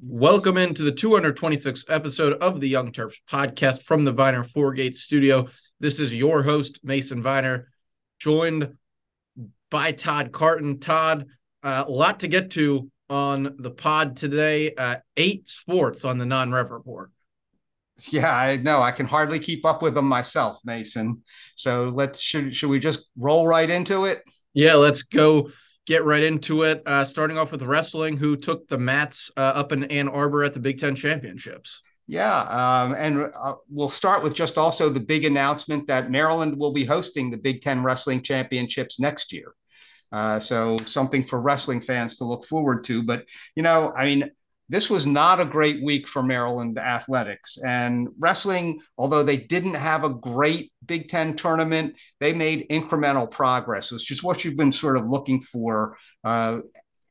Welcome into the 226th episode of the Young Terps podcast from the Viner Four Gate studio. This is your host, Mason Viner, joined by Todd Carton. Todd, uh, a lot to get to on the pod today. Uh, eight sports on the non rev report. Yeah, I know. I can hardly keep up with them myself, Mason. So let's should should we just roll right into it? Yeah, let's go get right into it. Uh, starting off with wrestling, who took the mats uh, up in Ann Arbor at the Big Ten Championships. Yeah, um, and uh, we'll start with just also the big announcement that Maryland will be hosting the Big Ten Wrestling Championships next year. Uh, so something for wrestling fans to look forward to. But you know, I mean, this was not a great week for Maryland athletics. And wrestling, although they didn't have a great Big Ten tournament, they made incremental progress, which is what you've been sort of looking for uh,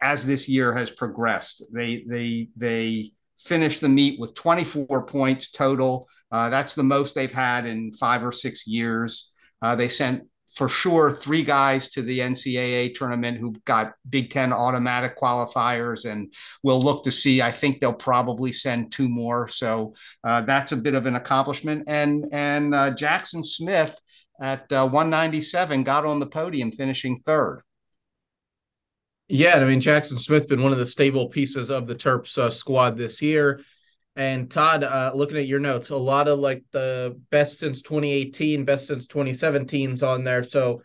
as this year has progressed. They they they finished the meet with 24 points total. Uh, that's the most they've had in five or six years. Uh, they sent for sure three guys to the NCAA tournament who got Big Ten automatic qualifiers, and we'll look to see. I think they'll probably send two more, so uh, that's a bit of an accomplishment. And and uh, Jackson Smith at uh, 197 got on the podium, finishing third. Yeah, I mean Jackson Smith been one of the stable pieces of the Terps uh, squad this year. And Todd, uh, looking at your notes, a lot of like the best since 2018, best since 2017's on there. So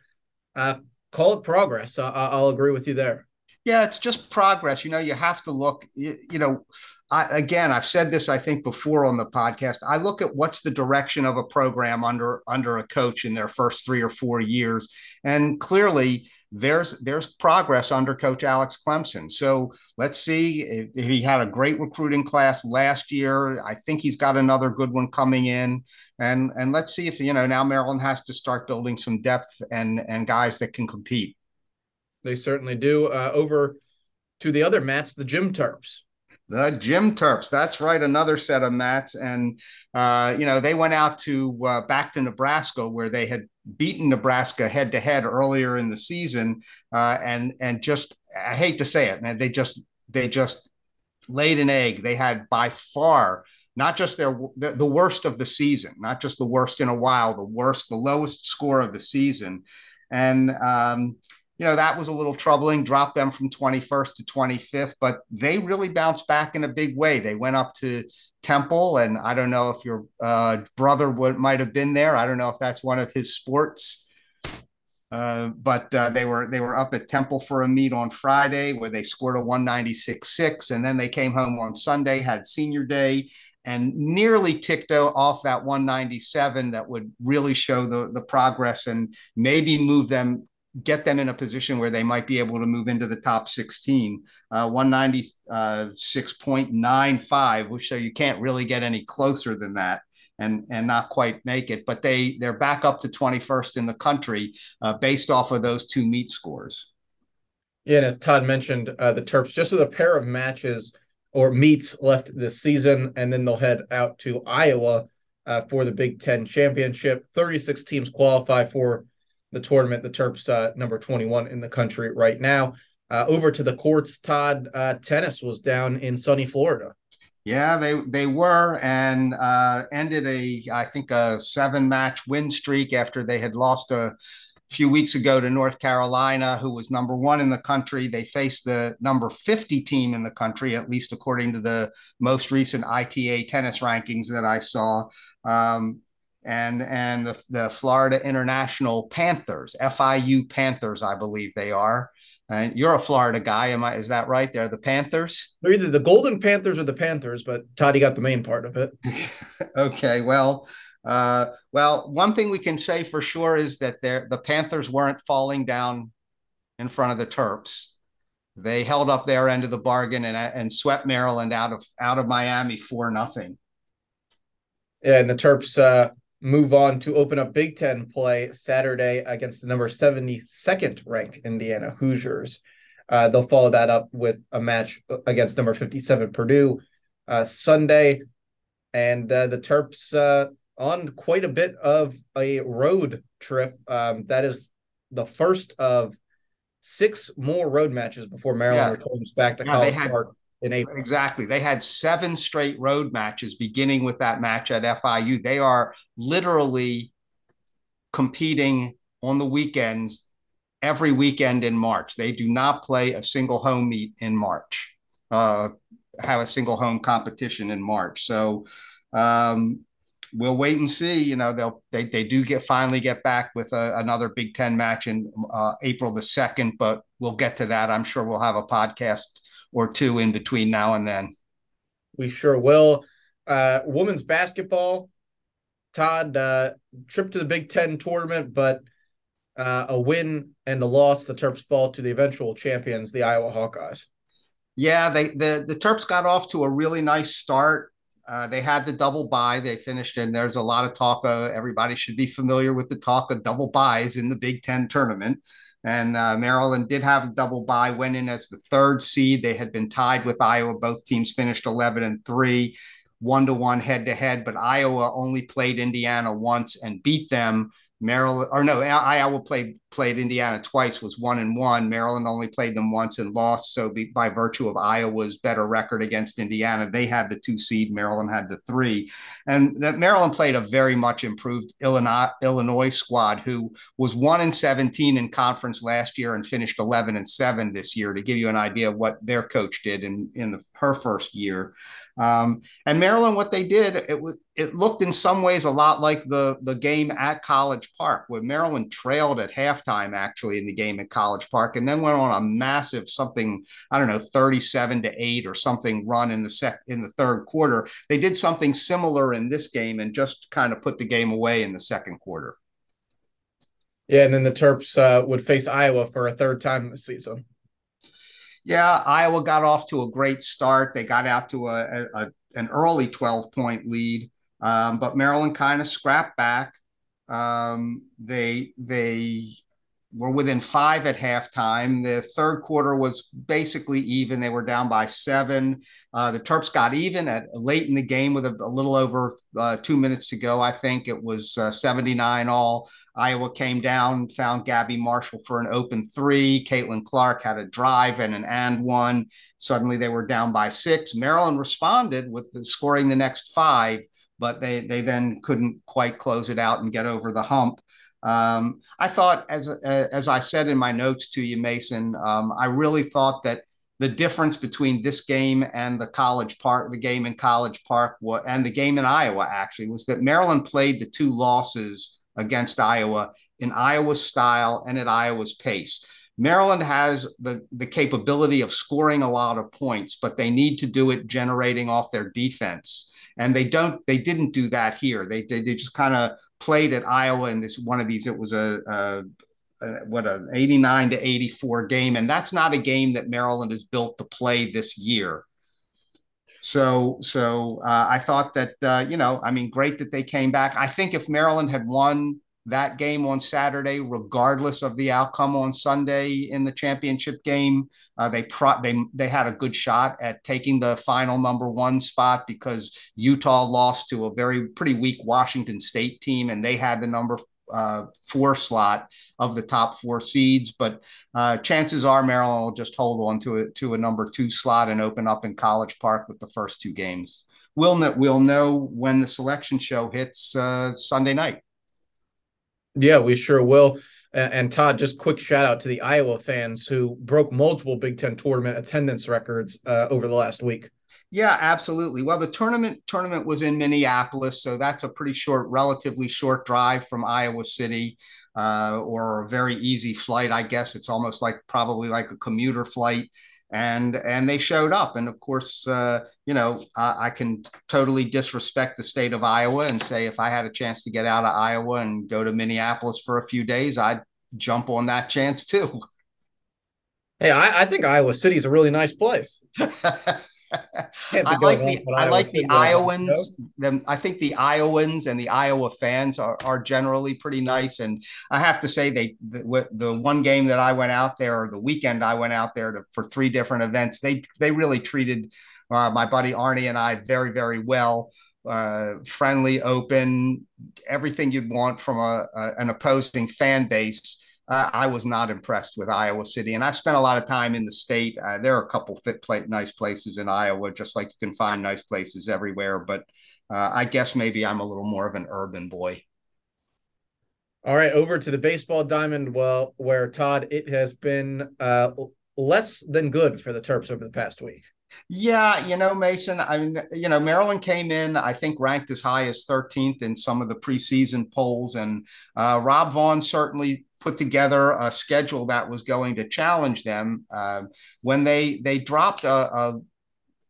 uh, call it progress. I- I'll agree with you there. Yeah, it's just progress. You know, you have to look, you, you know, I, again, I've said this, I think, before on the podcast. I look at what's the direction of a program under under a coach in their first three or four years, and clearly, there's there's progress under coach alex clemsen. So let's see he had a great recruiting class last year. I think he's got another good one coming in. And and let's see if you know now maryland has to start building some depth and and guys that can compete. They certainly do. Uh, over to the other mats the gym terps. The Gym Terps. That's right, another set of mats, and uh, you know they went out to uh, back to Nebraska where they had beaten Nebraska head to head earlier in the season, uh, and and just I hate to say it, man, they just they just laid an egg. They had by far not just their the, worst of the season, not just the worst in a while, the worst, the lowest score of the season, and um, you know that was a little troubling. Dropped them from 21st to 25th, but they really bounced back in a big way. They went up to Temple, and I don't know if your uh, brother would might have been there. I don't know if that's one of his sports. Uh, but uh, they were they were up at Temple for a meet on Friday where they scored a 196.6, and then they came home on Sunday, had senior day, and nearly ticked off that 197 that would really show the the progress and maybe move them get them in a position where they might be able to move into the top 16. Uh, 196.95, which so you can't really get any closer than that and and not quite make it. But they they're back up to 21st in the country uh, based off of those two meet scores. Yeah, and as Todd mentioned, uh, the Terps just with a pair of matches or meets left this season, and then they'll head out to Iowa uh, for the Big Ten championship. 36 teams qualify for the tournament. The Terps uh, number 21 in the country right now. Uh, over to the courts, Todd. Uh, tennis was down in sunny Florida. Yeah, they they were and uh, ended a I think a seven match win streak after they had lost a few weeks ago to North Carolina, who was number one in the country. They faced the number 50 team in the country, at least according to the most recent ITA tennis rankings that I saw. Um, and and the, the Florida International Panthers, FIU Panthers, I believe they are. And you're a Florida guy, am I? Is that right? They're the Panthers. They're either the Golden Panthers or the Panthers, but Toddy got the main part of it. okay, well, uh, well, one thing we can say for sure is that the Panthers weren't falling down in front of the Terps. They held up their end of the bargain and and swept Maryland out of out of Miami for nothing. Yeah, and the Terps uh, move on to open up Big Ten play Saturday against the number 72nd ranked Indiana Hoosiers. Uh, they'll follow that up with a match against number 57 Purdue uh, Sunday. And uh, the Terps uh, on quite a bit of a road trip. Um, that is the first of six more road matches before Maryland yeah. returns back to yeah, College had, Park. In April. Exactly. They had seven straight road matches beginning with that match at FIU. They are literally competing on the weekends every weekend in March. They do not play a single home meet in March, uh, have a single home competition in March. So um, we'll wait and see. You know, they'll they they do get finally get back with a, another Big Ten match in uh, April the second, but we'll get to that. I'm sure we'll have a podcast or two in between now and then. We sure will. Uh, women's basketball, Todd, uh, trip to the Big Ten tournament, but uh, a win and a loss. The Terps fall to the eventual champions, the Iowa Hawkeyes. Yeah, they the the Terps got off to a really nice start. Uh, they had the double bye. They finished, and there's a lot of talk. Uh, everybody should be familiar with the talk of double byes in the Big Ten tournament. And uh, Maryland did have a double bye, went in as the third seed. They had been tied with Iowa. Both teams finished 11 and three, one to one head to head. But Iowa only played Indiana once and beat them. Maryland, or no, Iowa played played Indiana twice, was one and one. Maryland only played them once and lost. So be, by virtue of Iowa's better record against Indiana, they had the two seed. Maryland had the three, and that Maryland played a very much improved Illinois Illinois squad who was one and seventeen in conference last year and finished eleven and seven this year. To give you an idea of what their coach did in in the, her first year. Um, and Maryland, what they did, it was it looked in some ways a lot like the the game at College Park, where Maryland trailed at halftime actually in the game at College Park, and then went on a massive something I don't know thirty seven to eight or something run in the sec in the third quarter. They did something similar in this game and just kind of put the game away in the second quarter. Yeah, and then the Terps uh, would face Iowa for a third time this season yeah, Iowa got off to a great start. They got out to a, a an early 12 point lead, um, but Maryland kind of scrapped back. Um, they they were within five at halftime. The third quarter was basically even. They were down by seven. Uh, the Terps got even at late in the game with a, a little over uh, two minutes to go. I think it was uh, 79 all. Iowa came down, found Gabby Marshall for an open three. Caitlin Clark had a drive and an and one. Suddenly they were down by six. Maryland responded with the, scoring the next five, but they they then couldn't quite close it out and get over the hump. Um, I thought, as as I said in my notes to you, Mason, um, I really thought that the difference between this game and the College Park, the game in College Park, and the game in Iowa actually was that Maryland played the two losses against Iowa in Iowa's style and at Iowa's pace. Maryland has the, the capability of scoring a lot of points, but they need to do it generating off their defense. And they don't, they didn't do that here. They, they, they just kind of played at Iowa in this one of these. It was a, a, a what an 89 to 84 game. And that's not a game that Maryland is built to play this year. So, so uh, I thought that uh, you know, I mean, great that they came back. I think if Maryland had won that game on Saturday, regardless of the outcome on Sunday in the championship game, uh, they pro- they they had a good shot at taking the final number one spot because Utah lost to a very pretty weak Washington State team, and they had the number uh, four slot of the top four seeds. But uh, chances are Maryland will just hold on to it to a number two slot and open up in College Park with the first two games. We'll we'll know when the selection show hits uh, Sunday night. Yeah, we sure will. And Todd, just quick shout out to the Iowa fans who broke multiple Big Ten tournament attendance records uh, over the last week. Yeah, absolutely. Well, the tournament tournament was in Minneapolis, so that's a pretty short, relatively short drive from Iowa City, uh, or a very easy flight. I guess it's almost like probably like a commuter flight. And and they showed up, and of course, uh, you know, I, I can totally disrespect the state of Iowa and say if I had a chance to get out of Iowa and go to Minneapolis for a few days, I'd jump on that chance too. Hey, I, I think Iowa City is a really nice place. I like the I like the Iowans. Them, I think the Iowans and the Iowa fans are, are generally pretty nice. And I have to say, they the, the one game that I went out there, or the weekend I went out there to, for three different events, they they really treated uh, my buddy Arnie and I very very well. Uh, friendly, open, everything you'd want from a, a an opposing fan base uh, I was not impressed with Iowa City. And I've spent a lot of time in the state. Uh, there are a couple fit play, nice places in Iowa, just like you can find nice places everywhere. But uh, I guess maybe I'm a little more of an urban boy. All right, over to the baseball diamond. Well, where Todd, it has been uh, less than good for the Terps over the past week. Yeah, you know, Mason, I mean, you know, Maryland came in, I think, ranked as high as 13th in some of the preseason polls. And uh, Rob Vaughn certainly put together a schedule that was going to challenge them. Uh, when they they dropped a, a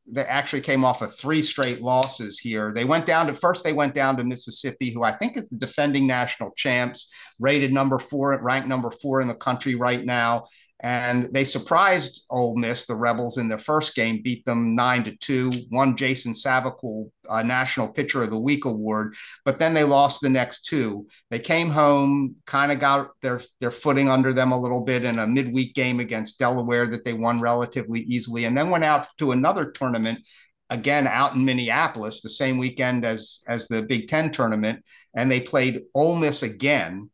they actually came off of three straight losses here. They went down to first. They went down to Mississippi, who I think is the defending national champs, rated number four, ranked number four in the country right now, and they surprised Ole Miss, the Rebels, in their first game, beat them nine to two, won Jason Savacool uh, National Pitcher of the Week award, but then they lost the next two. They came home, kind of got their their footing under them a little bit in a midweek game against Delaware that they won relatively easily, and then went out to another tournament again out in Minneapolis the same weekend as as the Big Ten tournament, and they played Ole Miss again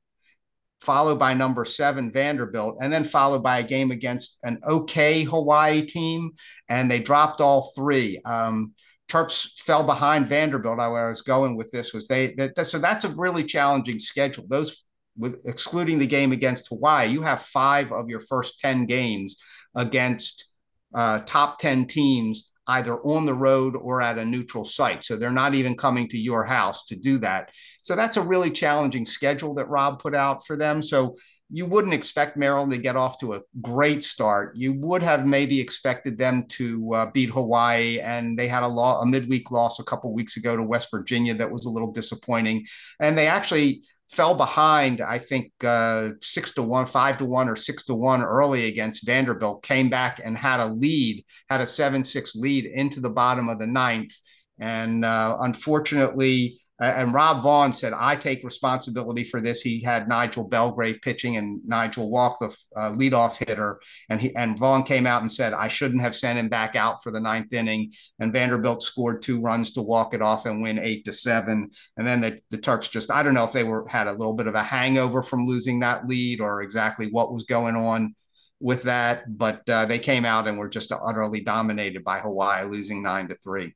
followed by number seven Vanderbilt, and then followed by a game against an okay Hawaii team, and they dropped all three. Um, Terps fell behind Vanderbilt. Where I was going with this was they that, so that's a really challenging schedule. Those with excluding the game against Hawaii, you have five of your first ten games against uh, top ten teams either on the road or at a neutral site. So they're not even coming to your house to do that. So that's a really challenging schedule that Rob put out for them. So you wouldn't expect Maryland to get off to a great start. You would have maybe expected them to uh, beat Hawaii, and they had a, law, a midweek loss a couple weeks ago to West Virginia that was a little disappointing. And they actually fell behind, I think, uh, six to one, five to one, or six to one early against Vanderbilt, came back and had a lead, had a 7 6 lead into the bottom of the ninth. And uh, unfortunately, and Rob Vaughn said, I take responsibility for this. He had Nigel Belgrave pitching and Nigel Walk, the uh, leadoff hitter. And he and Vaughn came out and said, I shouldn't have sent him back out for the ninth inning. And Vanderbilt scored two runs to walk it off and win eight to seven. And then the, the Terps just, I don't know if they were had a little bit of a hangover from losing that lead or exactly what was going on with that. But uh, they came out and were just utterly dominated by Hawaii, losing nine to three.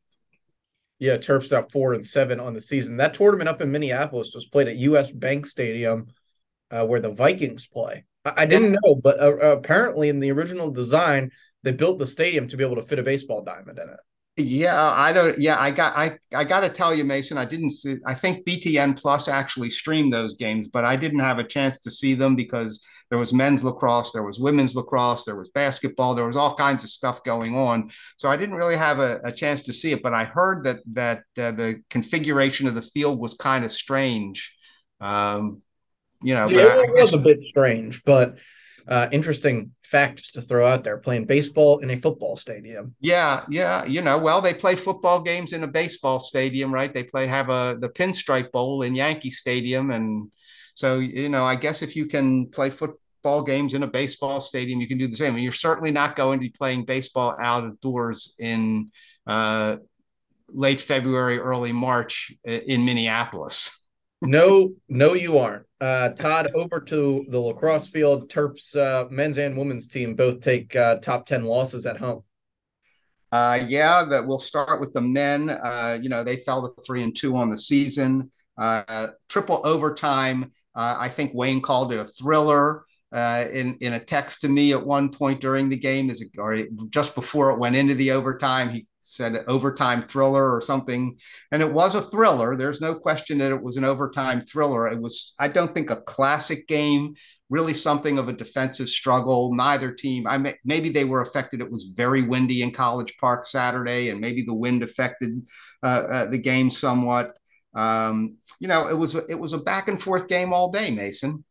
Yeah, Terps got four and seven on the season. That tournament up in Minneapolis was played at U.S. Bank Stadium, uh, where the Vikings play. I, I didn't know, but uh, apparently in the original design, they built the stadium to be able to fit a baseball diamond in it. Yeah, I don't. Yeah, I got. I I got to tell you, Mason. I didn't. See, I think BTN Plus actually streamed those games, but I didn't have a chance to see them because there was men's lacrosse, there was women's lacrosse, there was basketball, there was all kinds of stuff going on. So I didn't really have a, a chance to see it, but I heard that that uh, the configuration of the field was kind of strange. Um, you know, yeah, it was a bit strange, but uh, interesting fact just to throw out there playing baseball in a football stadium yeah yeah you know well they play football games in a baseball stadium right they play have a the pinstripe bowl in yankee stadium and so you know i guess if you can play foot, ball games in a baseball stadium, you can do the same. And you're certainly not going to be playing baseball outdoors in uh, late February, early March in Minneapolis. no, no, you aren't. Uh, Todd, over to the lacrosse field. Terps uh, men's and women's team both take uh, top 10 losses at home. Uh, yeah, that we'll start with the men. Uh, you know, they fell to three and two on the season. Uh, triple overtime. Uh, I think Wayne called it a thriller uh, in in a text to me at one point during the game, is it, or just before it went into the overtime, he said overtime thriller or something, and it was a thriller. There's no question that it was an overtime thriller. It was, I don't think, a classic game. Really, something of a defensive struggle. Neither team. I may, maybe they were affected. It was very windy in College Park Saturday, and maybe the wind affected uh, uh, the game somewhat. Um, you know, it was it was a back and forth game all day, Mason.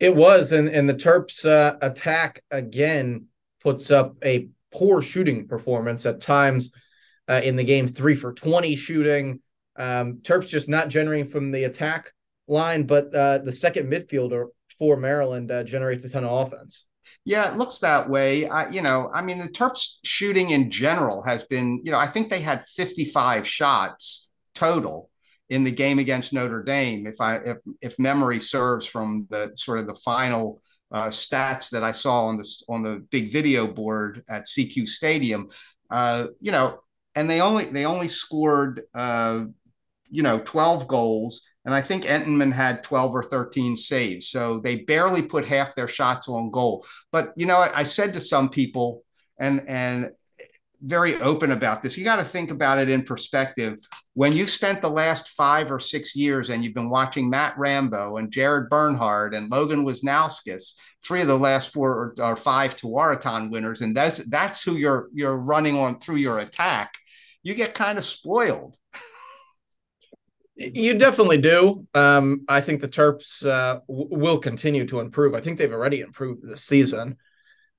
It was, and and the Terps uh, attack again puts up a poor shooting performance at times uh, in the game. Three for twenty shooting. Um, Terps just not generating from the attack line, but uh, the second midfielder for Maryland uh, generates a ton of offense. Yeah, it looks that way. I, you know, I mean, the Terps shooting in general has been, you know, I think they had 55 shots total in the game against Notre Dame, if I if if memory serves from the sort of the final uh, stats that I saw on this on the big video board at SECU Stadium, uh, you know, and they only they only scored uh, you know 12 goals, and I think Entenmann had 12 or 13 saves, so they barely put half their shots on goal. But you know, I, I said to some people, and and very open about this. You got to think about it in perspective. When you spent the last five or six years and you've been watching Matt Rambo and Jared Bernhardt and Logan Wisnauskas, three of the last four or, or five Tewaaraton winners, and that's that's who you're you're running on through your attack. You get kind of spoiled. You definitely do. Um, I think the Terps uh, w- will continue to improve. I think they've already improved this season.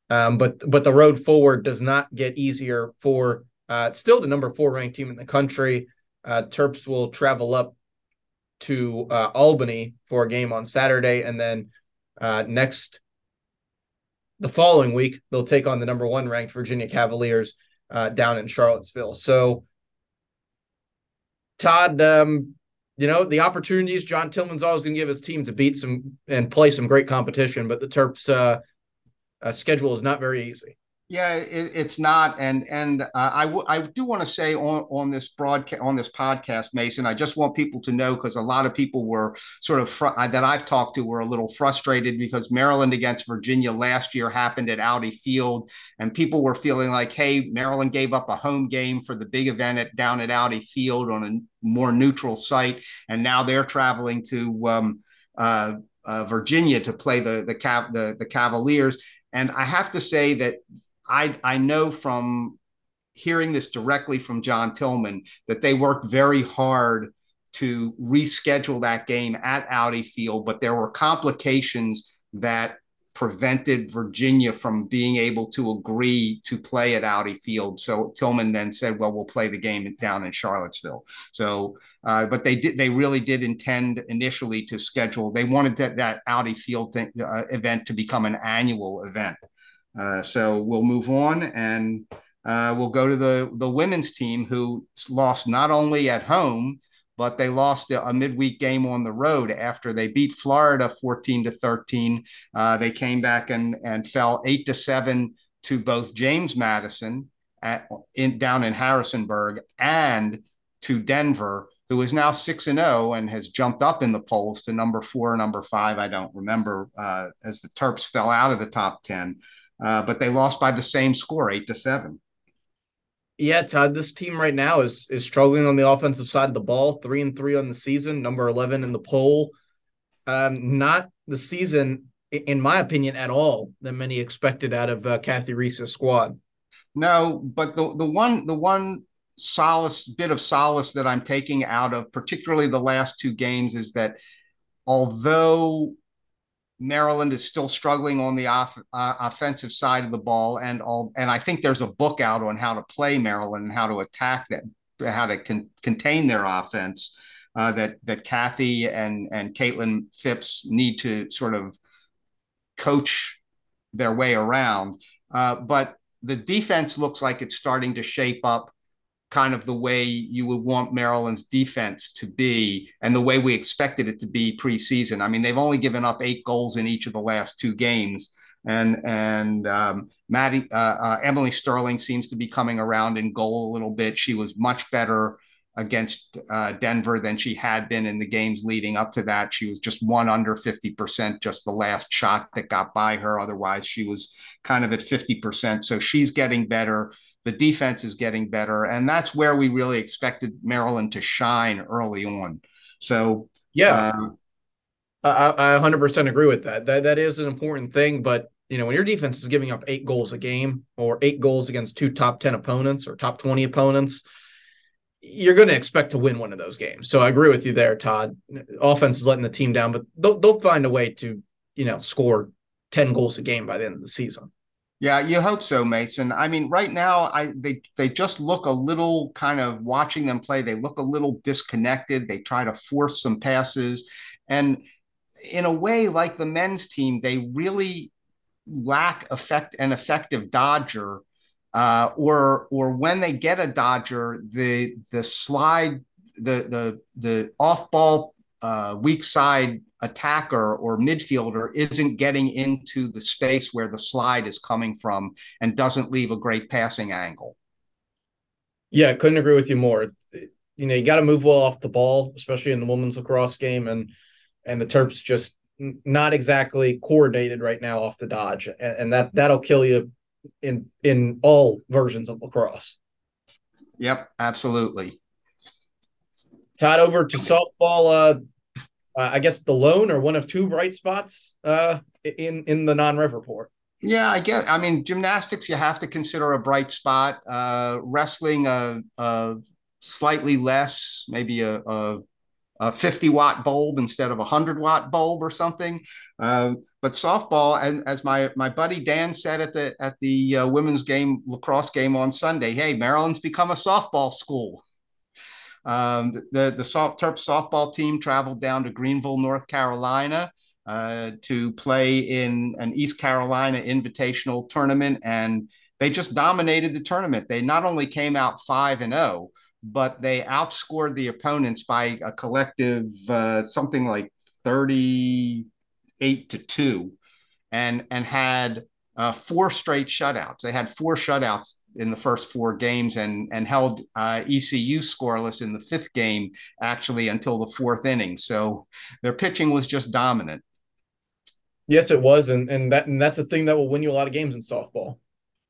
Um, but but the road forward does not get easier for uh, still the number four ranked team in the country. Uh, Terps will travel up to uh, Albany for a game on Saturday, and then uh, next the following week they'll take on the number one ranked Virginia Cavaliers uh, down in Charlottesville. So, Todd, um, you know the opportunities John Tillman's always going to give his team to beat some and play some great competition, but the Terps uh, schedule is not very easy. Yeah, it, it's not, and and uh, I, w- I do want to say on on this broadcast on this podcast, Mason. I just want people to know because a lot of people were sort of fr- that I've talked to were a little frustrated because Maryland against Virginia last year happened at Audi Field, and people were feeling like, hey, Maryland gave up a home game for the big event at down at Audi Field on a more neutral site, and now they're traveling to. Um, uh, uh, Virginia to play the the, Cav- the the Cavaliers, and I have to say that I, I know from hearing this directly from John Tillman that they worked very hard to reschedule that game at Audi Field, but there were complications that prevented Virginia from being able to agree to play at Audi Field. So Tillman then said, "Well, we'll play the game down in Charlottesville." So, uh, but they did. They really did intend initially to schedule. They wanted that that Audi Field thing, uh, event to become an annual event. Uh, so we'll move on and. Uh, we'll go to the the women's team who lost not only at home but they lost a, midweek game on the road after they beat Florida 14 to 13. Uh, they came back and, and fell eight to seven to both James Madison at, in, down in Harrisonburg and to Denver, who is now 6 and 0 and has jumped up in the polls to number four, number five. I don't remember uh, as the Terps fell out of the top 10, uh, but they lost by the same score, 8 to 7. Yeah, Todd, this team right now is is struggling on the offensive side of the ball. Three and three on the season, number eleven in the poll. Um, not the season, in my opinion, at all that many expected out of uh, Cathy Reese's squad. No, but the the one the one solace bit of solace that I'm taking out of particularly the last two games is that although Maryland is still struggling on the off, uh, offensive side of the ball, and all. And I think there's a book out on how to play Maryland and how to attack that, how to con- contain their offense. Uh, that that Cathy and and Caitlin Phipps need to sort of coach their way around. Uh, but the defense looks like it's starting to shape up kind of the way you would want Maryland's defense to be and the way we expected it to be preseason. I mean, they've only given up eight goals in each of the last two games. And and um, Maddie uh, uh, Emily Sterling seems to be coming around in goal a little bit. She was much better against uh, Denver than she had been in the games leading up to that. She was just one under 50%, just the last shot that got by her. Otherwise, she was kind of at 50%. So she's getting better. The defense is getting better. And that's where we really expected Maryland to shine early on. So, yeah. Uh, I, I 100% agree with that. That that is an important thing, but you know when your defense is giving up eight goals a game or eight goals against two top 10 opponents or top 20 opponents you're going to expect to win one of those games so i agree with you there todd offense is letting the team down but they'll, they'll find a way to you know score 10 goals a game by the end of the season yeah, you hope so, Mason. I mean, right now, I they they just look a little kind of watching them play. They look a little disconnected. They try to force some passes, and in a way, like the men's team, they really lack effect an effective dodger. Uh, or or when they get a dodger, the the slide the the the off ball uh, weak side attacker or midfielder isn't getting into the space where the slide is coming from and doesn't leave a great passing angle. Yeah, couldn't agree with you more. You know, you got to move well off the ball, especially in the women's lacrosse game, and and the Terps just not exactly coordinated right now off the dodge, and, and that that'll kill you in in all versions of lacrosse. Yep, absolutely. Todd, over to softball. Uh, uh, I guess the lone or one of two bright spots uh, in in the non-rev report. Yeah, I guess. I mean, gymnastics you have to consider a bright spot. Uh, wrestling a, a slightly less, maybe a, a, a, 50 watt bulb instead of a 100 watt bulb or something. Uh, but softball, and as my my buddy Dan said at the at the uh, women's game lacrosse game on Sunday, hey, Maryland's become a softball school. Um, the the soft, Terp softball team traveled down to Greenville, North Carolina, uh, to play in an East Carolina Invitational tournament, and they just dominated the tournament. They not only came out five and zero, oh, but they outscored the opponents by a collective uh, something like thirty eight to two, and and had uh, four straight shutouts. They had four shutouts in the first four games and and held uh, ECU scoreless in the fifth game actually until the fourth inning. So their pitching was just dominant. Yes, it was, and and that and that's a thing that will win you a lot of games in softball.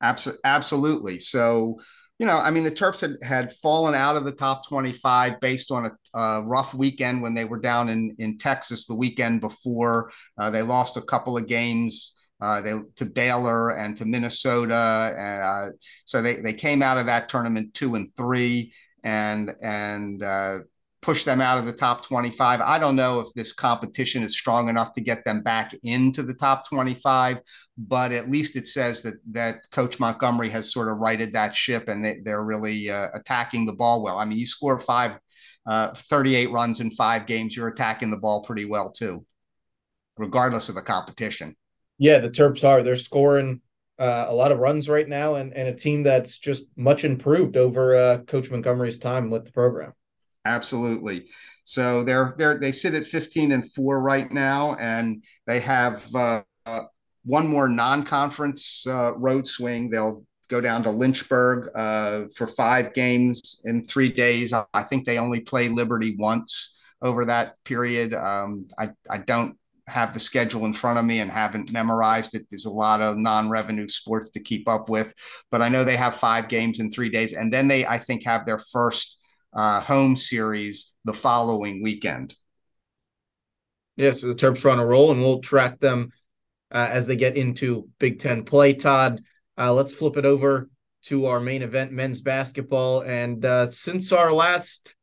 Absolutely, absolutely. So you know, I mean, the Terps had, had fallen out of the top 25 based on a, a rough weekend when they were down in, in Texas the weekend before. Uh, they lost a couple of games uh, they to Baylor and to Minnesota. Uh, so they, they came out of that tournament two and three and and uh, pushed them out of the top 25. I don't know if this competition is strong enough to get them back into the top 25, but at least it says that that Coach Montgomery has sort of righted that ship and they, they're really uh, attacking the ball well. I mean, you score five, uh, 38 runs in five games, you're attacking the ball pretty well too, regardless of the competition. Yeah, the Terps are. They're scoring uh, a lot of runs right now, and and a team that's just much improved over uh, Coach Montgomery's time with the program. Absolutely. So they're they're they sit at fifteen and four right now, and they have uh, uh one more non-conference uh, road swing. They'll go down to Lynchburg uh, for five games in three days. I think they only play Liberty once over that period. Um, I I don't have the schedule in front of me and haven't memorized it. There's a lot of non-revenue sports to keep up with, but I know they have five games in three days, and then they I think have their first uh, home series the following weekend. Yeah, so the Terps are on a roll, and we'll track them uh, as they get into Big Ten play. Todd, uh, let's flip it over to our main event, men's basketball, and uh, since our last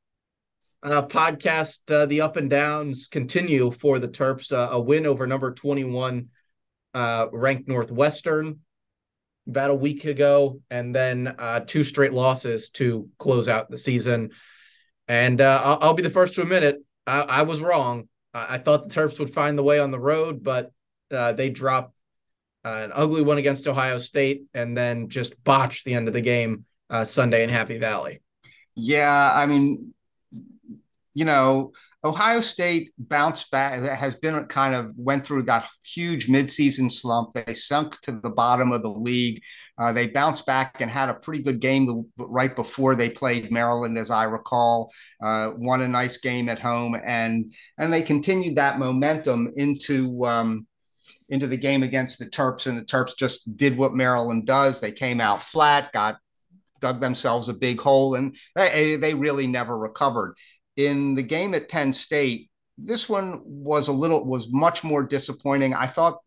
uh, podcast, uh, the up and downs continue for the Terps. Uh, a win over number 21 uh, ranked Northwestern about a week ago, and then uh, two straight losses to close out the season. And uh, I'll, I'll, be the first to admit it. I, I was wrong. I, I, thought the Terps would find the way on the road, but they dropped an ugly one against Ohio State and then just botched the end of the game Sunday in Happy Valley. Yeah, I mean, you know, Ohio State bounced back, That has been kind of went through that huge midseason slump. They sunk to the bottom of the league. Uh, they bounced back and had a pretty good game right before they played Maryland, as I recall. Uh, won a nice game at home, and and they continued that momentum into um, into the game against the Terps. And the Terps just did what Maryland does. They came out flat, got dug themselves a big hole, and they, they really never recovered in the game at Penn State, this one was a little was much more disappointing. I thought,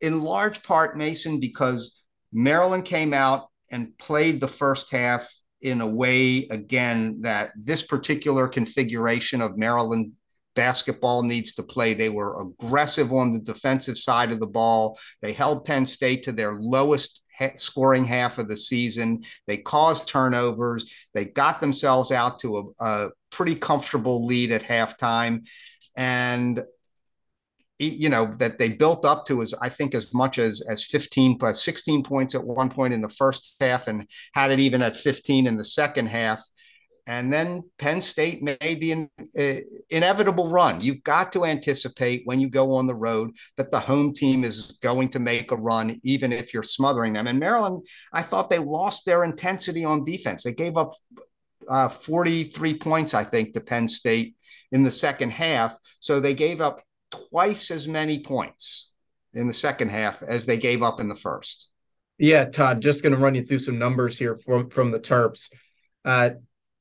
in large part, Mason, because Maryland came out and played the first half in a way again that this particular configuration of Maryland basketball needs to play. They were aggressive on the defensive side of the ball. They held Penn State to their lowest scoring half of the season. They caused turnovers. They got themselves out to a, a pretty comfortable lead at halftime. And you know that they built up to as I think as much as as 15 plus 16 points at one point in the first half and had it even at 15 in the second half and then Penn State made the in, uh, inevitable run. You've got to anticipate when you go on the road that the home team is going to make a run, even if you're smothering them. And Maryland, I thought they lost their intensity on defense. They gave up uh, 43 points, I think, to Penn State in the second half. So they gave up twice as many points in the second half as they gave up in the first. Yeah, Todd, just going to run you through some numbers here from, from the Terps. Uh,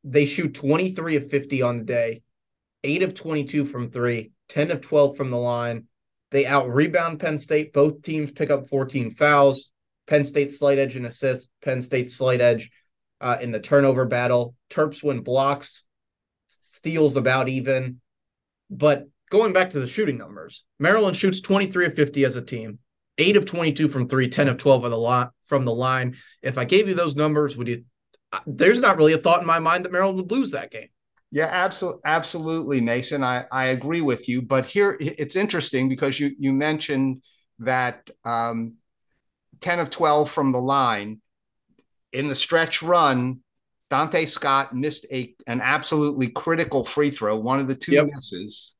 they shoot 23 of 50 on the day, 8 of 22 from three, 10 of 12 from the line. They out rebound Penn State. Both teams pick up 14 fouls. Penn State slight edge and assist. Penn State slight edge uh, in the turnover battle. Terps win blocks, steals about even. But going back to the shooting numbers, Maryland shoots 23 of 50 as a team, eight of 22 from three, 10 of 12 of the lot from the line. If I gave you those numbers, would you? There's not really a thought in my mind that Maryland would lose that game. Yeah, absolutely, absolutely, Mason. I, I agree with you. But here it's interesting because you you mentioned that um, 10 of 12 from the line in the stretch run. Donta Scott missed a an absolutely critical free throw, one of the two yep. misses,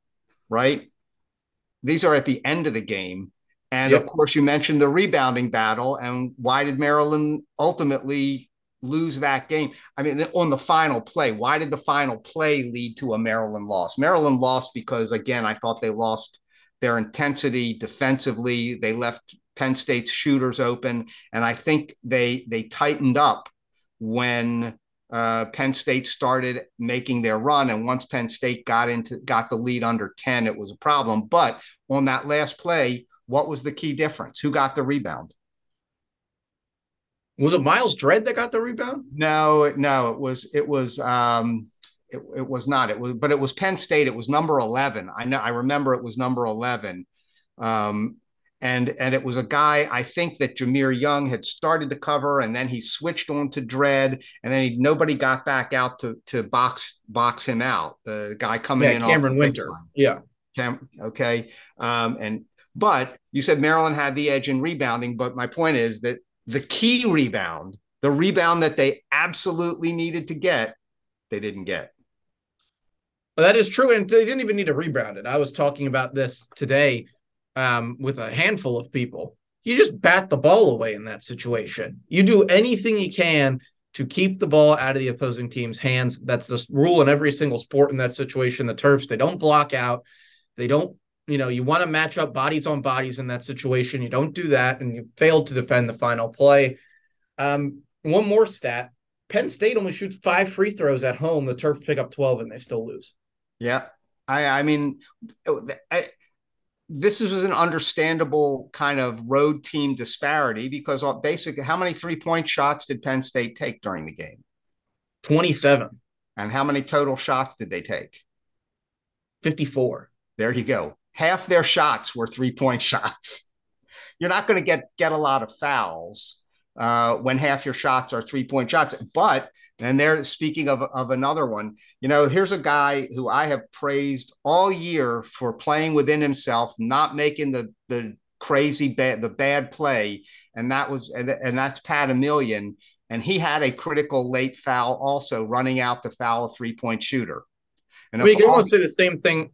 right? These are at the end of the game. And yep. of course, you mentioned the rebounding battle. And why did Maryland ultimately lose that game? I mean, on the final play, why did the final play lead to a Maryland loss? Maryland lost because, again, I thought they lost their intensity defensively. They left Penn State's shooters open, and I think they they tightened up when uh, Penn State started making their run. And once Penn State got into got the lead under ten, it was a problem. But on that last play, what was the key difference? Who got the rebound? Was it Myles Dread that got the rebound? No, no, it was it was um it, it was not. It was but it was Penn State. It was number 11. I know I remember it was number 11. Um and and it was a guy I think that Jahmir Young had started to cover, and then he switched on to Dread, and then he, nobody got back out to to box box him out. The guy coming yeah, in, Camren Wynter, baseline. yeah, Cam, okay, um, and but you said Maryland had the edge in rebounding, but my point is that the key rebound, the rebound that they absolutely needed to get, they didn't get. Well, that is true. And they didn't even need to rebound it. I was talking about this today um, with a handful of people. You just bat the ball away in that situation. You do anything you can to keep the ball out of the opposing team's hands. That's the rule in every single sport in that situation. The Terps, they don't block out. They don't you know, you want to match up bodies on bodies in that situation. You don't do that, and you failed to defend the final play. Um, one more stat: Penn State only shoots five free throws at home. The Terps pick up twelve, and they still lose. Yeah, I, I mean, I, this was an understandable kind of road team disparity because uh, basically, how many three point shots did Penn State take during the game? Twenty-seven. And how many total shots did they take? Fifty-four. There you go half their shots were three point shots. You're not going to get get a lot of fouls uh, when half your shots are three point shots. But and they're speaking of of another one. You know, here's a guy who I have praised all year for playing within himself, not making the the crazy bad the bad play, and that was and, and that's Pat Emilien. And he had a critical late foul also running out to foul a three point shooter. And you can almost say the same thing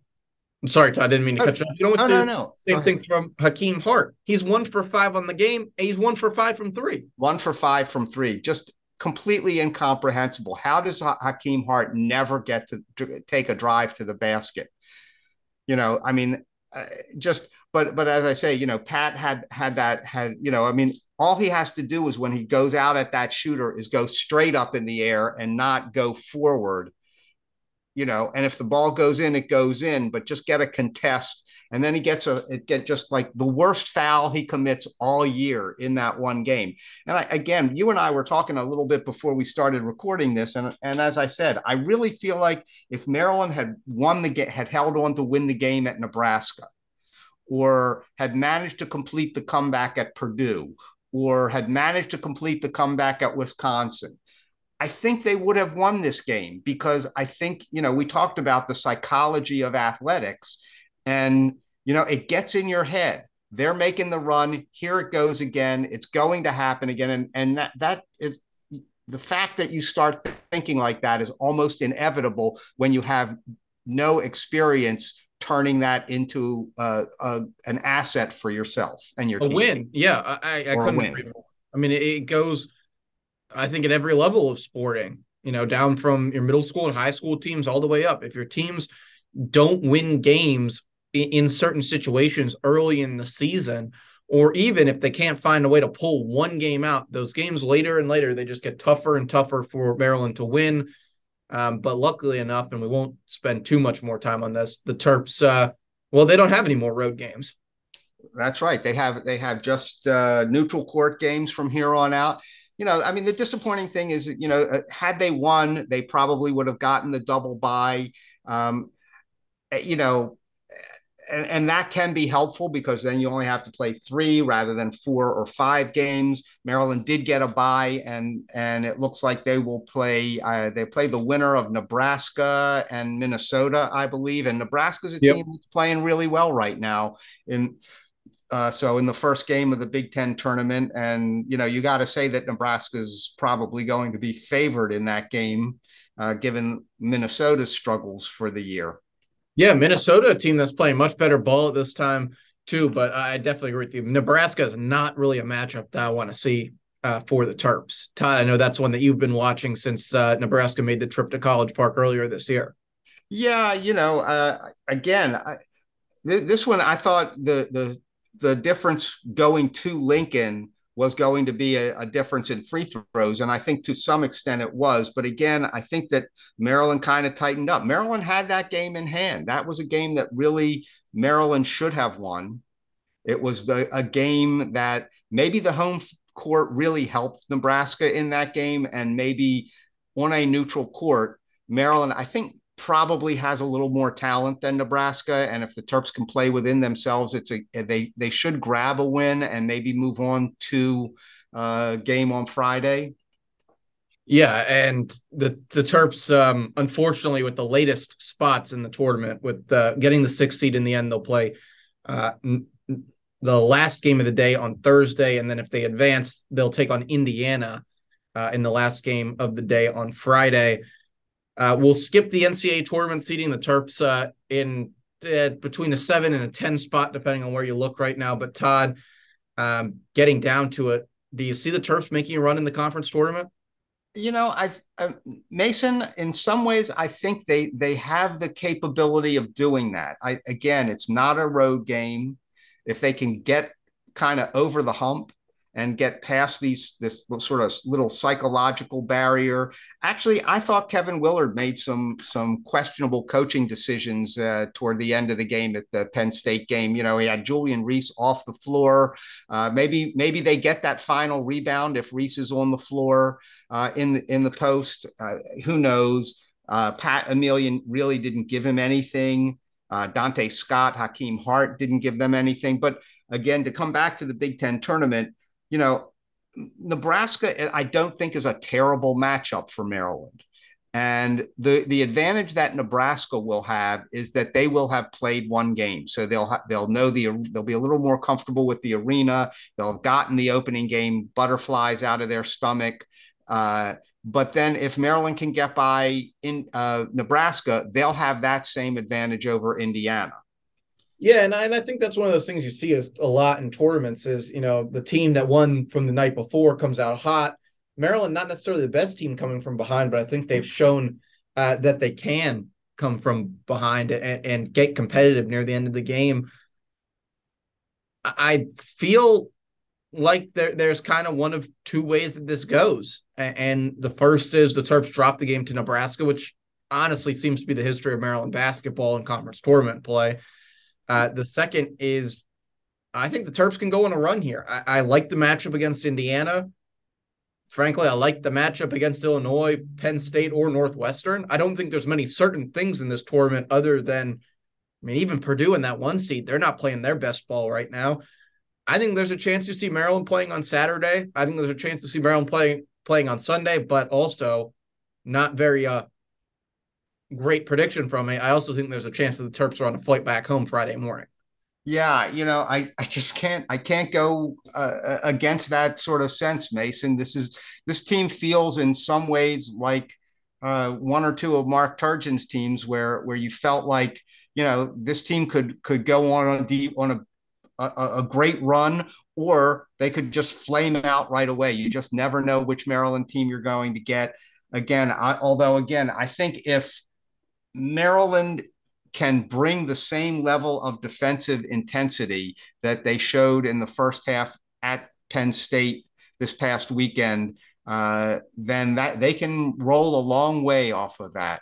I'm sorry, Todd. I didn't mean to cut you off. You know what? No, no, no. Same thing from Hakim Hart. He's one for five on the game. he's one for five from three. One for five from three. Just completely incomprehensible. How does Hakim Hart never get to, to take a drive to the basket? You know, I mean, uh, just but but as I say, you know, Pat had had that had you know, I mean, all he has to do is when he goes out at that shooter is go straight up in the air and not go forward you know, and if the ball goes in, it goes in, but just get a contest. And then he gets a, it get just like the worst foul he commits all year in that one game. And I, again, you and I were talking a little bit before we started recording this. And, and as I said, I really feel like if Maryland had won the game, had held on to win the game at Nebraska, or had managed to complete the comeback at Purdue, or had managed to complete the comeback at Wisconsin, I think they would have won this game because I think, you know, we talked about the psychology of athletics and, you know, it gets in your head. They're making the run. Here it goes again. It's going to happen again. And, and that, that is, the fact that you start thinking like that is almost inevitable when you have no experience turning that into uh, a, an asset for yourself and your a team. win. Yeah, I, I couldn't agree more. I mean, it, it goes, I think, at every level of sporting. You know, down from your middle school and high school teams all the way up. If your teams don't win games in, in certain situations early in the season, or even if they can't find a way to pull one game out, those games later and later they just get tougher and tougher for Maryland to win. Um, but luckily enough, and we won't spend too much more time on this, the Terps, uh, well, they don't have any more road games. That's right. They have they have just uh, neutral court games from here on out. You know, I mean, the disappointing thing is, you know, uh, had they won, they probably would have gotten the double bye. Um, eh, you know, and, and, that can be helpful because then you only have to play three rather than four or five games. Maryland did get a bye, and and it looks like they will play. Uh, they play the winner of Nebraska and Minnesota, I believe. And Nebraska's a yep. team that's playing really well right now. In uh, so in the first game of the Big Ten tournament, and you know you got to say that Nebraska's probably going to be favored in that game, uh, given Minnesota's struggles for the year. Yeah, Minnesota, a team that's playing much better ball at this time too. But I definitely agree with you. Nebraska is not really a matchup that I want to see uh, for the Terps. Todd, I know that's one that you've been watching since uh, Nebraska made the trip to College Park earlier this year. Yeah, you know, uh, again, I, th- this one I thought the the the difference going to Lincoln was going to be a, a, difference in free throws. And I think to some extent it was. But again, I think that Maryland kind of tightened up. Maryland had that game in hand. That was a game that really Maryland should have won. It was the, a game that maybe the home court really helped Nebraska in that game. And maybe on a neutral court, Maryland, I think probably has a little more talent than Nebraska, and if the Terps can play within themselves, it's a they they should grab a win and maybe move on to uh, game on Friday. Yeah, and the the Terps, um, unfortunately, with the latest spots in the tournament, with uh, getting the sixth seed in the end, they'll play uh, n- the last game of the day on Thursday, and then if they advance, they'll take on Indiana uh, in the last game of the day on Friday. Uh, we'll skip the NCAA tournament seeding. The Terps uh, in uh, between a seven and a ten spot, depending on where you look right now. But Todd, um, getting down to it, do you see the Terps making a run in the conference tournament? You know, I Mason. In some ways, I think they they have the capability of doing that. I again, it's not a road game. If they can get kind of over the hump and get past these this sort of little psychological barrier. Actually, I thought Kevin Willard made some some questionable coaching decisions uh, toward the end of the game at the Penn State game. You know, he had Julian Reese off the floor. Uh, maybe maybe they get that final rebound if Reese is on the floor uh, in the in the post. Uh, who knows? Uh, Pat Emilien really didn't give him anything. Uh, Donta Scott, Hakim Hart didn't give them anything. But again, to come back to the Big Ten tournament, you know, Nebraska, I don't think is a terrible matchup for Maryland. And the the advantage that Nebraska will have is that they will have played one game, so they'll ha- they'll know the they'll be a little more comfortable with the arena. They'll have gotten the opening game butterflies out of their stomach. Uh, but then if Maryland can get by in uh, Nebraska, they'll have that same advantage over Indiana. Yeah, and I, and I think that's one of those things you see a lot in tournaments is, you know, the team that won from the night before comes out hot. Maryland, not necessarily the best team coming from behind, but I think they've shown uh, that they can come from behind and, and get competitive near the end of the game. I feel like there, there's kind of one of two ways that this goes. And the first is the Terps drop the game to Nebraska, which honestly seems to be the history of Maryland basketball and conference tournament play. Uh, the second is I think the Terps can go on a run here. I, I like the matchup against Indiana. Frankly, I like the matchup against Illinois, Penn State, or Northwestern. I don't think there's many certain things in this tournament other than, I mean, even Purdue in that one seed, they're not playing their best ball right now. I think there's a chance to see Maryland playing on Saturday. I think there's a chance to see Maryland playing playing on Sunday, but also not very uh great prediction from me. I also think there's a chance that the Terps are on a flight back home Friday morning. Yeah, you know, I, I just can't I can't go uh, against that sort of sense, Mason. This is this team feels in some ways like uh, one or two of Mark Turgeon's teams where where you felt like you know this team could could go on a deep on a, a, a great run or they could just flame out right away. You just never know which Maryland team you're going to get. Again, I, although again, I think if Maryland can bring the same level of defensive intensity that they showed in the first half at Penn State this past weekend, uh, then that they can roll a long way off of that.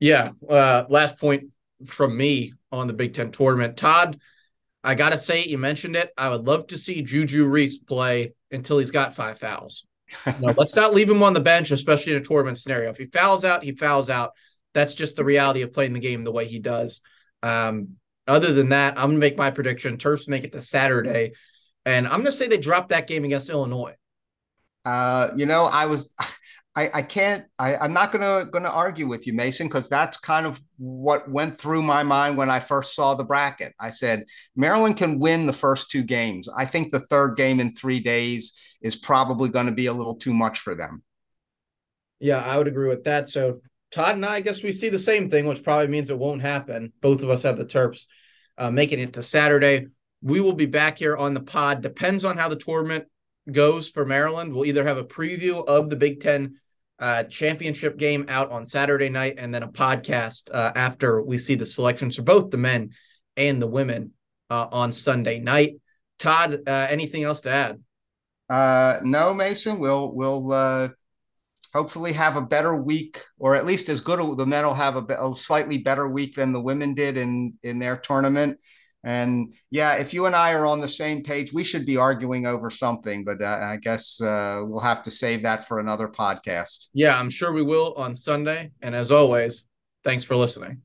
Yeah. Uh, last point from me on the Big Ten tournament, Todd. I gotta say, you mentioned it. I would love to see Juju Reese play until he's got five fouls. no, let's not leave him on the bench, especially in a tournament scenario. If he fouls out, he fouls out that's just the reality of playing the game the way he does. Um, other than that, I'm gonna make my prediction. Terps make it to Saturday, and I'm gonna say they drop that game against Illinois. Uh, you know, I was, I, I can't, I, I'm not gonna gonna argue with you, Mason, because that's kind of what went through my mind when I first saw the bracket. I said Maryland can win the first two games. I think the third game in three days is probably going to be a little too much for them. Yeah, I would agree with that. So Todd and I, I guess we see the same thing, which probably means it won't happen. Both of us have the Terps uh, making it to Saturday. We will be back here on the pod. Depends on how the tournament goes for Maryland. We'll either have a preview of the Big Ten uh, championship game out on Saturday night and then a podcast uh, after we see the selections for both the men and the women uh, on Sunday night. Todd, uh, anything else to add? Uh, no, Mason. We'll we'll hopefully have a better week, or at least as good. The men will have a, a, slightly better week than the women did in in their tournament. And yeah, if you and I are on the same page, we should be arguing over something. But uh, I guess uh, we'll have to save that for another podcast. Yeah, I'm sure we will on Sunday. And as always, thanks for listening.